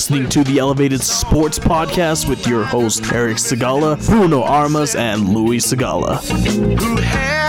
Listening to the Elevated Sports Podcast with your host, Eric Sigala, Bruno Armas, and Louis Sigala.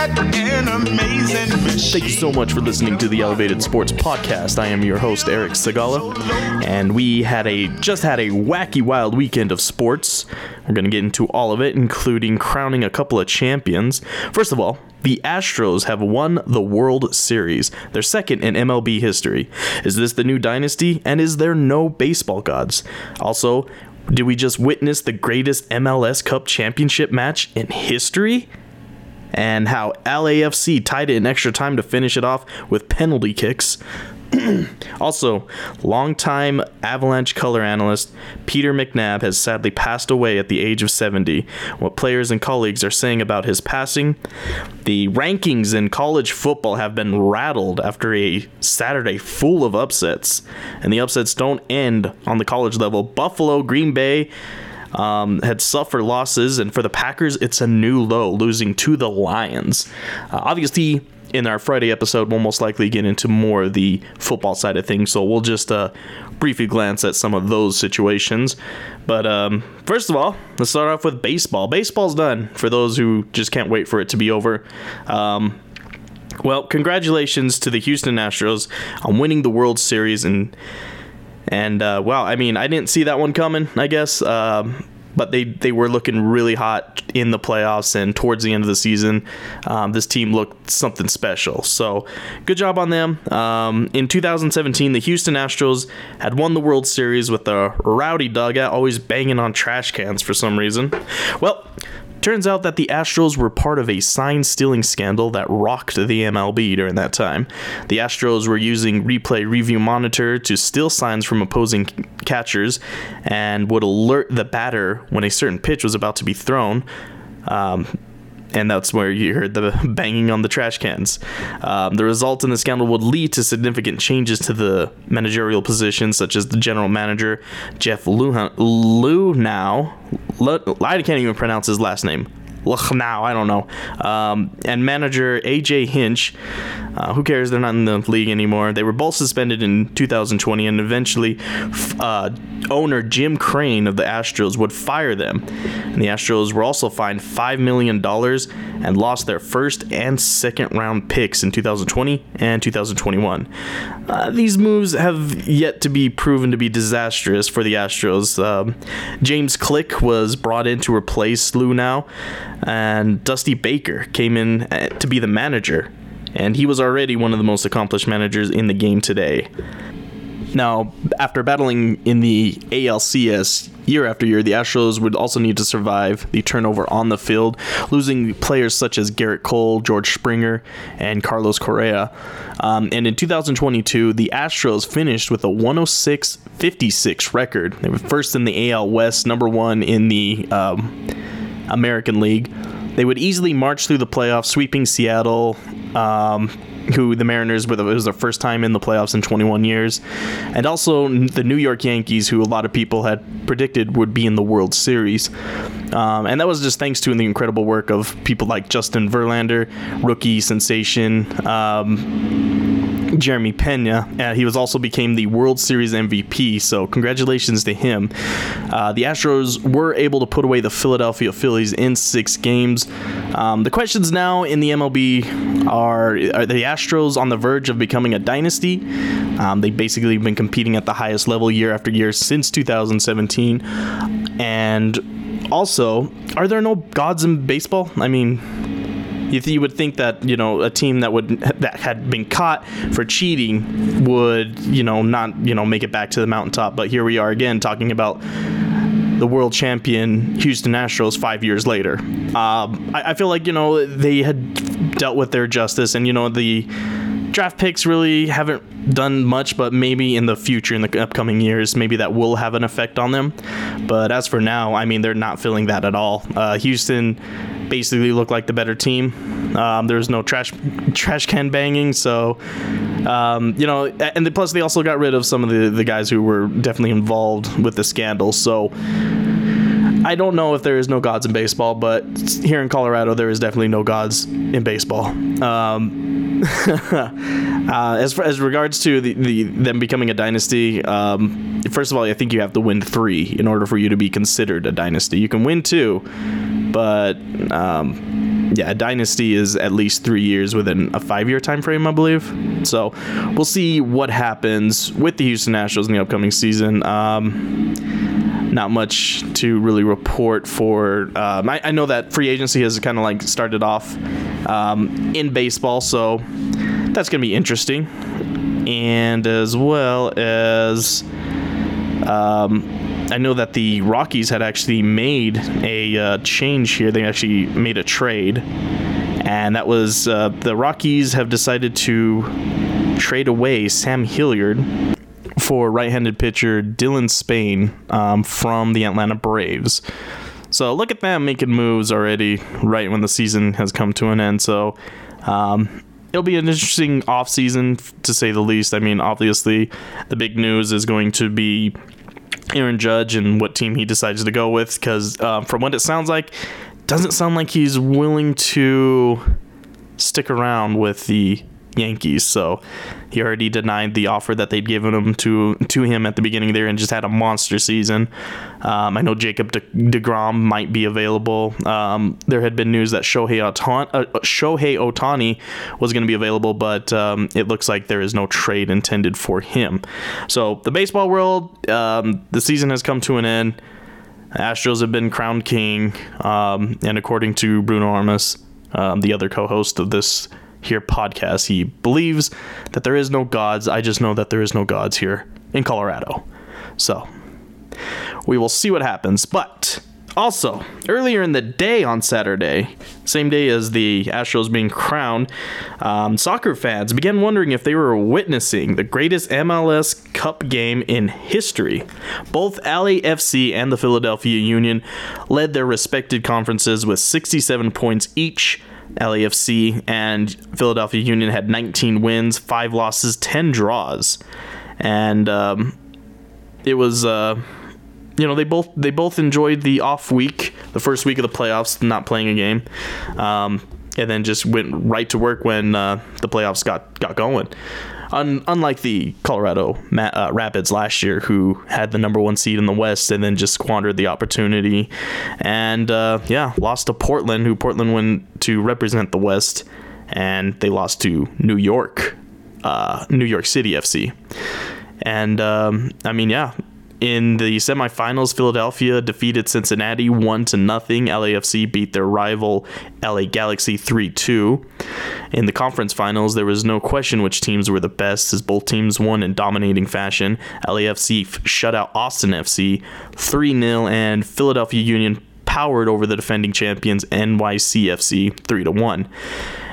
Thank you so much for listening to the Elevated Sports Podcast. I am your host, Eric Sigala, and we had a just had a wacky wild weekend of sports. We're to get into all of it, including crowning a couple of champions. First of all, the Astros have won the World Series, their second in MLB history. Is this the new dynasty? And is there no baseball gods? Also, did we just witness the greatest MLS Cup championship match in history? And how LAFC tied it in extra time to finish it off with penalty kicks. also, longtime Avalanche color analyst Peter McNab has sadly passed away at the age of 70. What players and colleagues are saying about his passing, the rankings in college football have been rattled after a Saturday full of upsets. And the upsets don't end on the college level. Buffalo, Green Bay, um, had suffered losses, and for the Packers, it's a new low, losing to the Lions. Uh, obviously, in our Friday episode, we'll most likely get into more of the football side of things. So we'll just uh, briefly glance at some of those situations. But um, first of all, let's start off with baseball. Baseball's done for those who just can't wait for it to be over. Um, well, congratulations to the Houston Astros on winning the World Series and and uh, wow, I mean, I didn't see that one coming. I guess. Um, but they, they were looking really hot in the playoffs and towards the end of the season. Um, this team looked something special. So, good job on them. Um, in 2017, the Houston Astros had won the World Series with a rowdy dugout, always banging on trash cans for some reason. Well, Turns out that the Astros were part of a sign stealing scandal that rocked the MLB during that time. The Astros were using replay review monitor to steal signs from opposing catchers and would alert the batter when a certain pitch was about to be thrown. Um, and that's where you heard the banging on the trash cans. Um, the result in the scandal would lead to significant changes to the managerial positions, such as the general manager Jeff Luhnow. I can't even pronounce his last name. Now I don't know. Um, and manager AJ Hinch, uh, who cares? They're not in the league anymore. They were both suspended in 2020, and eventually, uh, owner Jim Crane of the Astros would fire them. And the Astros were also fined five million dollars and lost their first and second round picks in 2020 and 2021. Uh, these moves have yet to be proven to be disastrous for the Astros. Um, James Click was brought in to replace Luhnow and Dusty Baker came in uh, to be the manager, and he was already one of the most accomplished managers in the game today. Now, after battling in the ALCS year after year, the Astros would also need to survive the turnover on the field, losing players such as Gerrit Cole, George Springer, and Carlos Correa. Um, and in 2022, the Astros finished with a 106 56 record. They were first in the AL West, number one in the. Um, American League. They would easily march through the playoffs, sweeping Seattle, um, who the Mariners were. The, it was their first time in the playoffs in 21 years, and also the New York Yankees, who a lot of people had predicted would be in the World Series. Um, and that was just thanks to the incredible work of people like Justin Verlander, rookie sensation. Um, Jeremy Pena. Uh, he was also became the World Series MVP, so congratulations to him. Uh, the Astros were able to put away the Philadelphia Phillies in six games. Um, the questions now in the MLB are: Are the Astros on the verge of becoming a dynasty? Um, they've basically been competing at the highest level year after year since 2017, and also, are there no gods in baseball? I mean, you, th- you would think that you know a team that would that had been caught for cheating would you know not you know make it back to the mountaintop. But here we are again talking about the world champion Houston Astros five years later. Um, I, I feel like you know they had dealt with their justice, and you know the draft picks really haven't done much, but maybe in the future, in the upcoming years, maybe that will have an effect on them. But as for now, I mean, they're not feeling that at all. Uh, Houston basically looked like the better team. Um, there was no trash trash can banging, so um, you know, and plus they also got rid of some of the the guys who were definitely involved with the scandal. So I don't know if there is no gods in baseball, but here in Colorado, there is definitely no gods in baseball. Um, uh, as as regards to the, the them becoming a dynasty, um, first of all, I think you have to win three in order for you to be considered a dynasty. You can win two, but um, yeah, dynasty is at least three years within a five-year time frame, I believe. So we'll see what happens with the Houston Astros in the upcoming season. Um, not much to really report for. Um, I, I, know that free agency has kind of like started off um, in baseball, so that's going to be interesting. And as well as. Um, I know that the Rockies had actually made a uh, change here. They actually made a trade, and that was uh, the Rockies have decided to trade away Sam Hilliard for right-handed pitcher Dylan Spain um, from the Atlanta Braves. So look at them making moves already right when the season has come to an end. So um, it'll be an interesting offseason to say the least. I mean, obviously, the big news is going to be Aaron Judge and what team he decides to go with because uh, from what it sounds like, doesn't sound like he's willing to stick around with the Yankees. So he already denied the offer that they'd given him to to him at the beginning there, and just had a monster season. Um, I know Jacob De- Degrom might be available. Um, there had been news that Shohei uh, Shohei Ohtani was going to be available, but um, it looks like there is no trade intended for him. So the baseball world, um, the season has come to an end. Astros have been crowned king, um, and according to Bruno Armas, um, the other co-host of this here podcast. He believes that there is no gods. I just know that there is no gods here in Colorado. So we will see what happens. But also, earlier in the day on Saturday, same day as the Astros being crowned, um, soccer fans began wondering if they were witnessing the greatest MLS Cup game in history. Both LAFC and the Philadelphia Union led their respected conferences with 67 points each LAFC and Philadelphia Union had 19 wins, five losses, 10 draws, and um, it was. Uh, you know they both they both enjoyed the off week, the first week of the playoffs, not playing a game, um, and then just went right to work when uh, the playoffs got got going. Un- unlike the Colorado Ma- uh, Rapids last year, who had the number one seed in the West and then just squandered the opportunity, and uh, yeah, lost to Portland, who Portland went to represent the West, and they lost to New York, uh, New York City FC, and um, I mean, yeah, in the semifinals, Philadelphia defeated Cincinnati 1 to nothing. LAFC beat their rival LA Galaxy 3-2. In the conference finals, there was no question which teams were the best as both teams won in dominating fashion. LAFC shut out Austin FC 3-0 and Philadelphia Union powered over the defending champions NYCFC 3 to 1.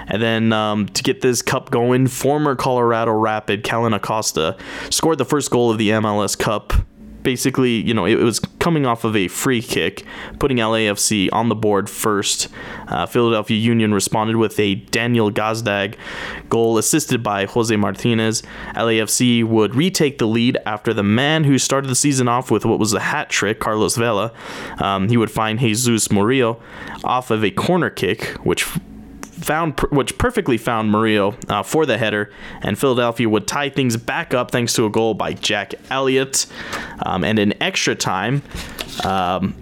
And then um, to get this cup going, former Colorado Rapid Kellyn Acosta scored the first goal of the MLS Cup basically, you know, it, was coming off of a free kick, putting LAFC on the board first. Uh, Philadelphia Union responded with a Daniel Gazdag goal assisted by Jose Martinez. LAFC would retake the lead after the man who started the season off with what was a hat trick, Carlos Vela, um, he would find Jesus Murillo off of a corner kick, which found which perfectly found Murillo uh, for the header, and Philadelphia would tie things back up thanks to a goal by Jack Elliott. Um, and in extra time, um,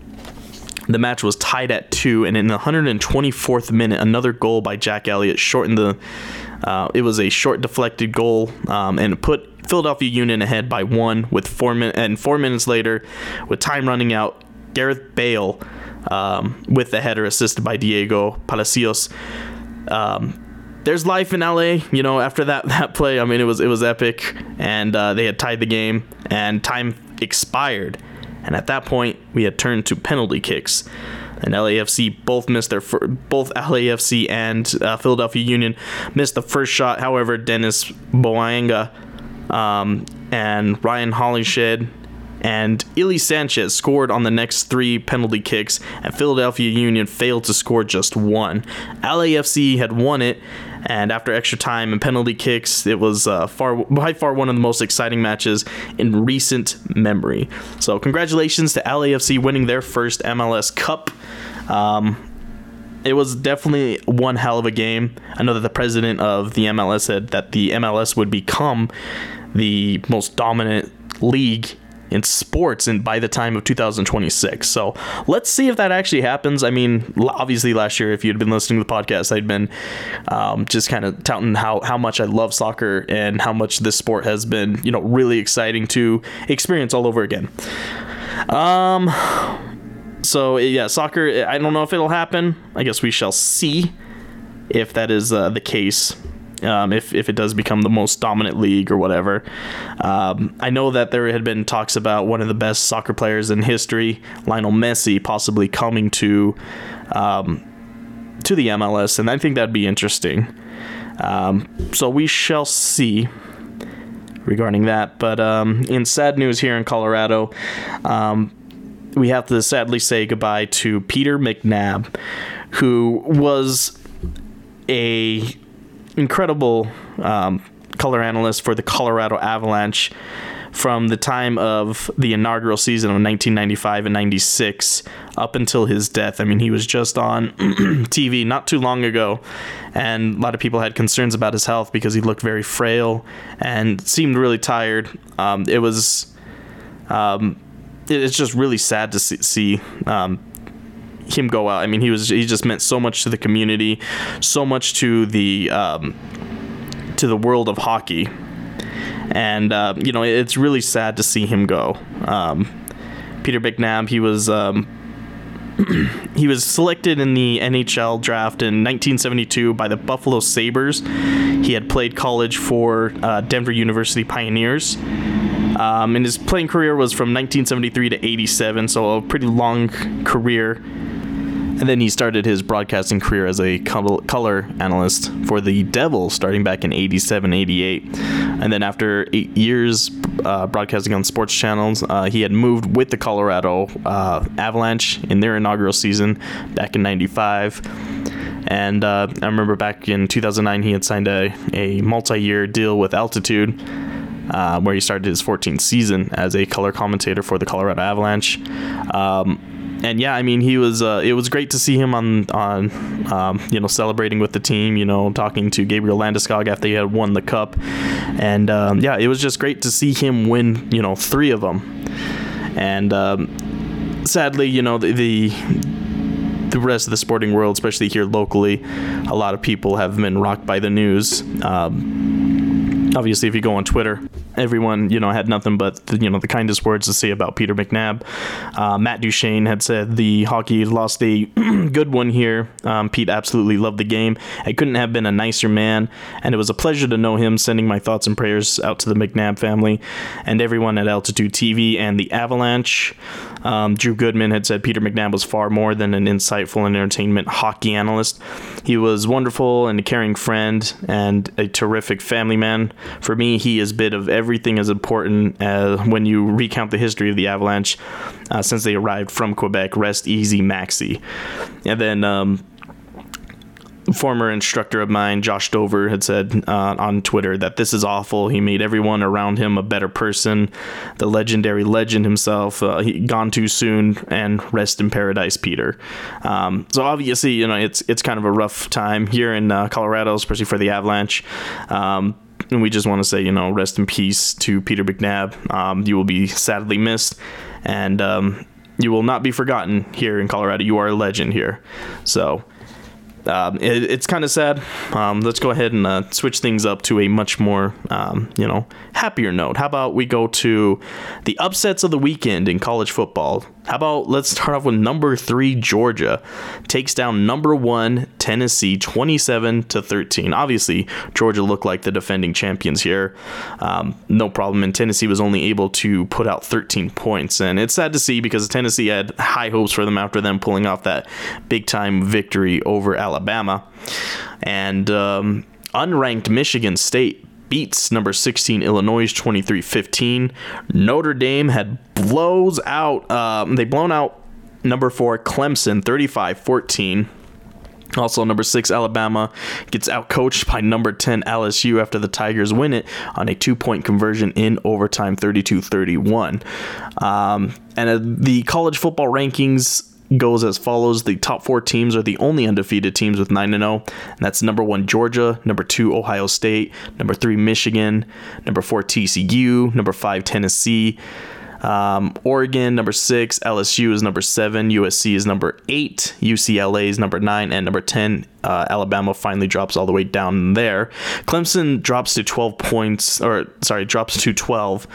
the match was tied at two, and in the 124th minute, another goal by Jack Elliott shortened the. Uh, it was a short deflected goal, um, and put Philadelphia Union ahead by one. With four min- and four minutes later, with time running out, Gareth Bale um, with the header assisted by Diego Palacios um, there's life in LA. You know, after that that play, I mean, it was it was epic, and uh, they had tied the game, and time expired, and at that point we had turned to penalty kicks. And LAFC both missed their fir- both LAFC and uh, Philadelphia Union missed the first shot. However, Denis Bouanga um, and Ryan Hollingshead and Ilie Sanchez scored on the next three penalty kicks, and Philadelphia Union failed to score just one. LAFC had won it, and after extra time and penalty kicks, it was uh, far by far one of the most exciting matches in recent memory. So, congratulations to LAFC winning their first MLS Cup. Um, it was definitely one hell of a game. I know that the president of the MLS said that the MLS would become the most dominant league in sports and by the time of 2026. So let's see if that actually happens. I mean, obviously last year, if you'd been listening to the podcast, I'd been um, just kind of touting how, how much I love soccer and how much this sport has been, you know, really exciting to experience all over again. Um, so yeah, soccer, I don't know if it'll happen. I guess we shall see if that is uh, the case um, if, if it does become the most dominant league or whatever. Um, I know that there had been talks about one of the best soccer players in history, Lionel Messi, possibly coming to um, to the MLS, and I think that'd be interesting. Um, so we shall see regarding that. But um, in sad news here in Colorado, um, we have to sadly say goodbye to Peter McNab, who was a incredible um, color analyst for the Colorado Avalanche from the time of the inaugural season of 1995 and 96 up until his death. I mean, he was just on TV not too long ago, and a lot of people had concerns about his health because he looked very frail and seemed really tired. Um, it was. Um, it's just really sad to see, see um, him go out. I mean, he was he just meant so much to the community, so much to the um, to the world of hockey, and uh, you know it's really sad to see him go. Um, Peter McNab, he was. Um, he was selected in the NHL draft in 1972 by the Buffalo Sabres. He had played college for uh, Denver University Pioneers. Um, and his playing career was from 1973 to 87, so a pretty long career. And then he started his broadcasting career as a color analyst for the Devils starting back in 87, 88. And then after eight years uh, broadcasting on sports channels, uh, he had moved with the Colorado uh, Avalanche in their inaugural season back in 95. And uh, I remember back in 2009, he had signed a, a multi year deal with Altitude. Uh, where he started his 14th season as a color commentator for the Colorado Avalanche. Um, and yeah, I mean, he was. Uh, it was great to see him on on um, you know celebrating with the team. You know, talking to Gabriel Landeskog after he had won the cup, and um, yeah, it was just great to see him win. You know, three of them, and um, sadly, you know the, the the rest of the sporting world, especially here locally, a lot of people have been rocked by the news. Um, obviously, if you go on Twitter, everyone, you know, had nothing but the, you know the kindest words to say about Peter McNab. Uh, Matt Duchene had said the hockey lost a good one here. Um, Pete absolutely loved the game. I couldn't have been a nicer man, and it was a pleasure to know him. Sending my thoughts and prayers out to the McNab family and everyone at Altitude TV and the Avalanche. Um, Drew Goodman had said Peter McNab was far more than an insightful and entertainment hockey analyst. He was wonderful and a caring friend and a terrific family man. For me, he is bit of every everything as important as when you recount the history of the Avalanche uh, since they arrived from Quebec. Rest easy, Maxi. And then. Um, former instructor of mine, Josh Dover, had said uh, on Twitter that this is awful. He made everyone around him a better person. The legendary legend himself, uh, he gone too soon, and rest in paradise, Peter. Um, so obviously, you know, it's it's kind of a rough time here in uh, Colorado, especially for the Avalanche. Um, and we just want to say, you know, rest in peace to Peter McNab. Um, you will be sadly missed, and um, you will not be forgotten here in Colorado. You are a legend here. So um, it, it's kind of sad. Um, let's go ahead and uh, switch things up to a much more, um, you know, happier note. How about we go to the upsets of the weekend in college football? How about let's start off with number three Georgia takes down number one Tennessee 27 to 13. Obviously, Georgia looked like the defending champions here. Um, no problem. And Tennessee was only able to put out 13 points. And it's sad to see because Tennessee had high hopes for them after them pulling off that big time victory over Alabama. And um, unranked Michigan State beats number 16 Illinois 23-15. Notre Dame had blows out um, they blown out number 4 Clemson 35-14. Also, number six, Alabama gets outcoached by number 10, LSU, after the Tigers win it on a two point conversion in overtime, 32 31. Um, and uh, the college football rankings goes as follows. The top four teams are the only undefeated teams with 9 0. And that's number one, Georgia, number two, Ohio State, number three, Michigan, number four, TCU, number five, Tennessee. Um, Oregon number six, LSU is number seven, USC is number eight, UCLA is number nine, and number ten. Uh, Alabama finally drops all the way down there. Clemson drops to 12 points, or sorry, drops to 12,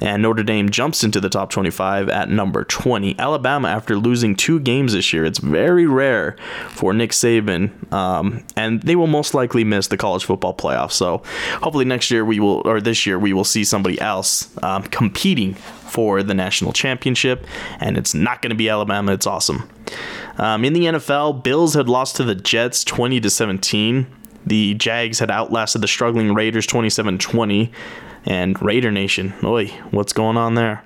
and Notre Dame jumps into the top 25 at number 20. Alabama, after losing two games this year, it's very rare for Nick Saban, um, and they will most likely miss the college football playoffs. So hopefully next year we will, or this year we will see somebody else um, competing for the national championship, and it's not going to be Alabama. It's awesome. Um, in the NFL, Bills had lost to the Jets 20 to 17. The Jags had outlasted the struggling Raiders 27 20. And Raider Nation, oi, what's going on there?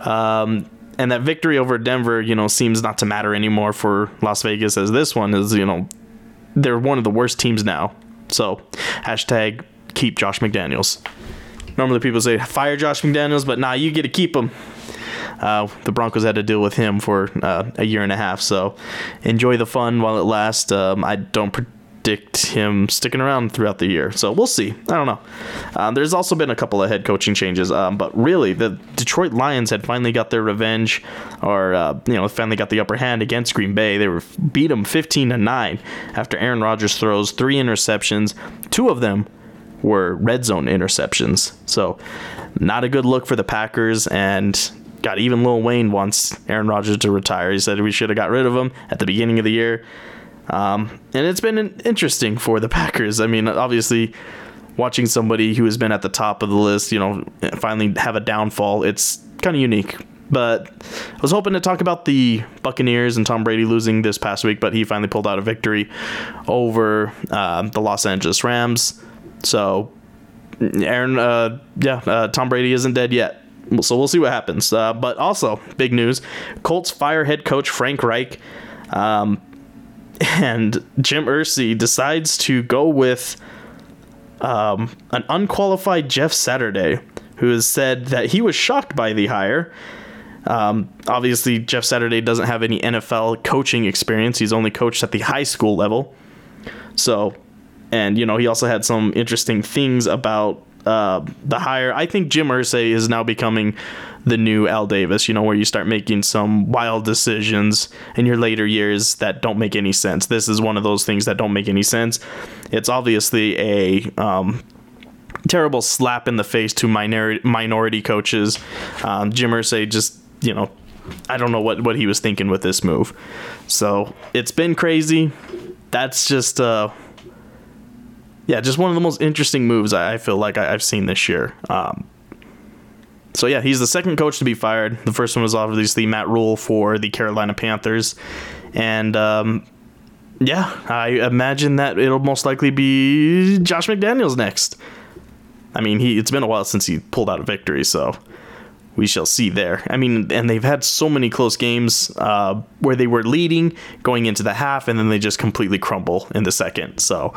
Um, and that victory over Denver, you know, seems not to matter anymore for Las Vegas, as this one is, you know, they're one of the worst teams now. So, hashtag keep Josh McDaniels. Normally people say fire Josh McDaniels, but nah, you get to keep him. Uh, the Broncos had to deal with him for uh, a year and a half, so enjoy the fun while it lasts. Um, I don't predict him sticking around throughout the year, so we'll see. I don't know. Um, there's also been a couple of head coaching changes, um, but really, the Detroit Lions had finally got their revenge, or uh, you know, finally got the upper hand against Green Bay. They were beat them 15 to nine after Aaron Rodgers throws three interceptions, two of them were red zone interceptions. So, not a good look for the Packers. And got even Lil Wayne wants Aaron Rodgers to retire. He said we should have got rid of him at the beginning of the year. Um, and it's been interesting for the Packers. I mean, obviously, watching somebody who has been at the top of the list, you know, finally have a downfall, it's kind of unique. But I was hoping to talk about the Buccaneers and Tom Brady losing this past week, but he finally pulled out a victory over uh, the Los Angeles Rams. So, Aaron, uh, yeah, uh, Tom Brady isn't dead yet. So we'll see what happens. Uh, but also, big news Colts fire head coach Frank Reich. Um, and Jim Irsay decides to go with um, an unqualified Jeff Saturday, who has said that he was shocked by the hire. Um, obviously, Jeff Saturday doesn't have any NFL coaching experience. He's only coached at the high school level. So and you know he also had some interesting things about uh, the hire. I think Jim Irsay is now becoming the new Al Davis. You know where you start making some wild decisions in your later years that don't make any sense. This is one of those things that don't make any sense. It's obviously a um, terrible slap in the face to minority minority coaches. Um, Jim Irsay just you know I don't know what what he was thinking with this move. So it's been crazy. That's just uh yeah, just one of the most interesting moves I, feel like I, have seen this year. Um, so yeah, he's the second coach to be fired. The first one was obviously Matt Rhule for the Carolina Panthers, and um, yeah, I imagine that it'll most likely be Josh McDaniels next. I mean, he it's been a while since he pulled out a victory, so we shall see there. I mean, and they've had so many close games uh, where they were leading going into the half, and then they just completely crumble in the second. So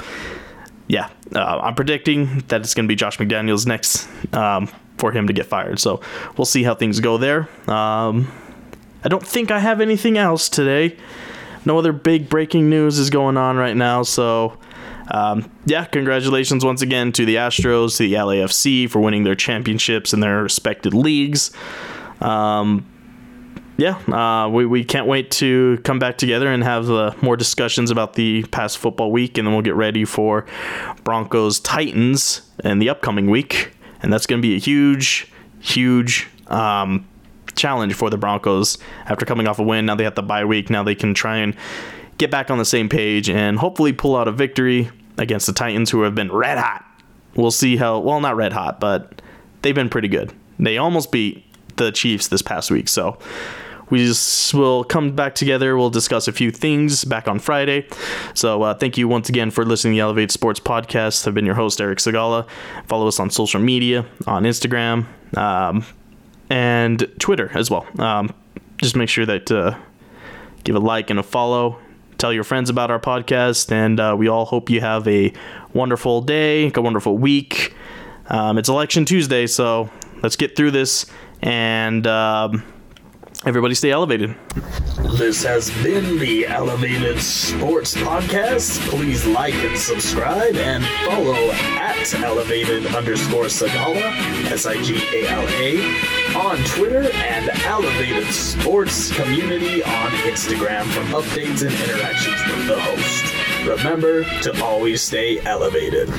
yeah, uh, I'm predicting that it's going to be Josh McDaniels next um, for him to get fired. So we'll see how things go there. Um, I don't think I have anything else today. No other big breaking news is going on right now. So um, yeah, congratulations once again to the Astros, to the LAFC for winning their championships in their respected leagues. Um, yeah, uh, we, we can't wait to come back together and have uh, more discussions about the past football week, and then we'll get ready for Broncos Titans in the upcoming week, and that's going to be a huge, huge um, challenge for the Broncos after coming off a win. Now they have the bye week. Now they can try and get back on the same page and hopefully pull out a victory against the Titans, who have been red hot. We'll see how well, not red hot, but they've been pretty good. They almost beat the Chiefs this past week, so we just will come back together. We'll discuss a few things back on Friday. So uh, thank you once again for listening to the Elevate Sports Podcast. I've been your host, Eric Sigala. Follow us on social media, on Instagram, um, and Twitter as well. Um, just make sure that uh, give a like and a follow. Tell your friends about our podcast, and uh, we all hope you have a wonderful day, a wonderful week. Um, it's Election Tuesday, so let's get through this and. Everybody stay elevated. This has been the Elevated Sports Podcast. Please like and subscribe and follow at elevated underscore Sigala, S I G A L A, on Twitter and Elevated Sports Community on Instagram for updates and interactions with the host. Remember to always stay elevated.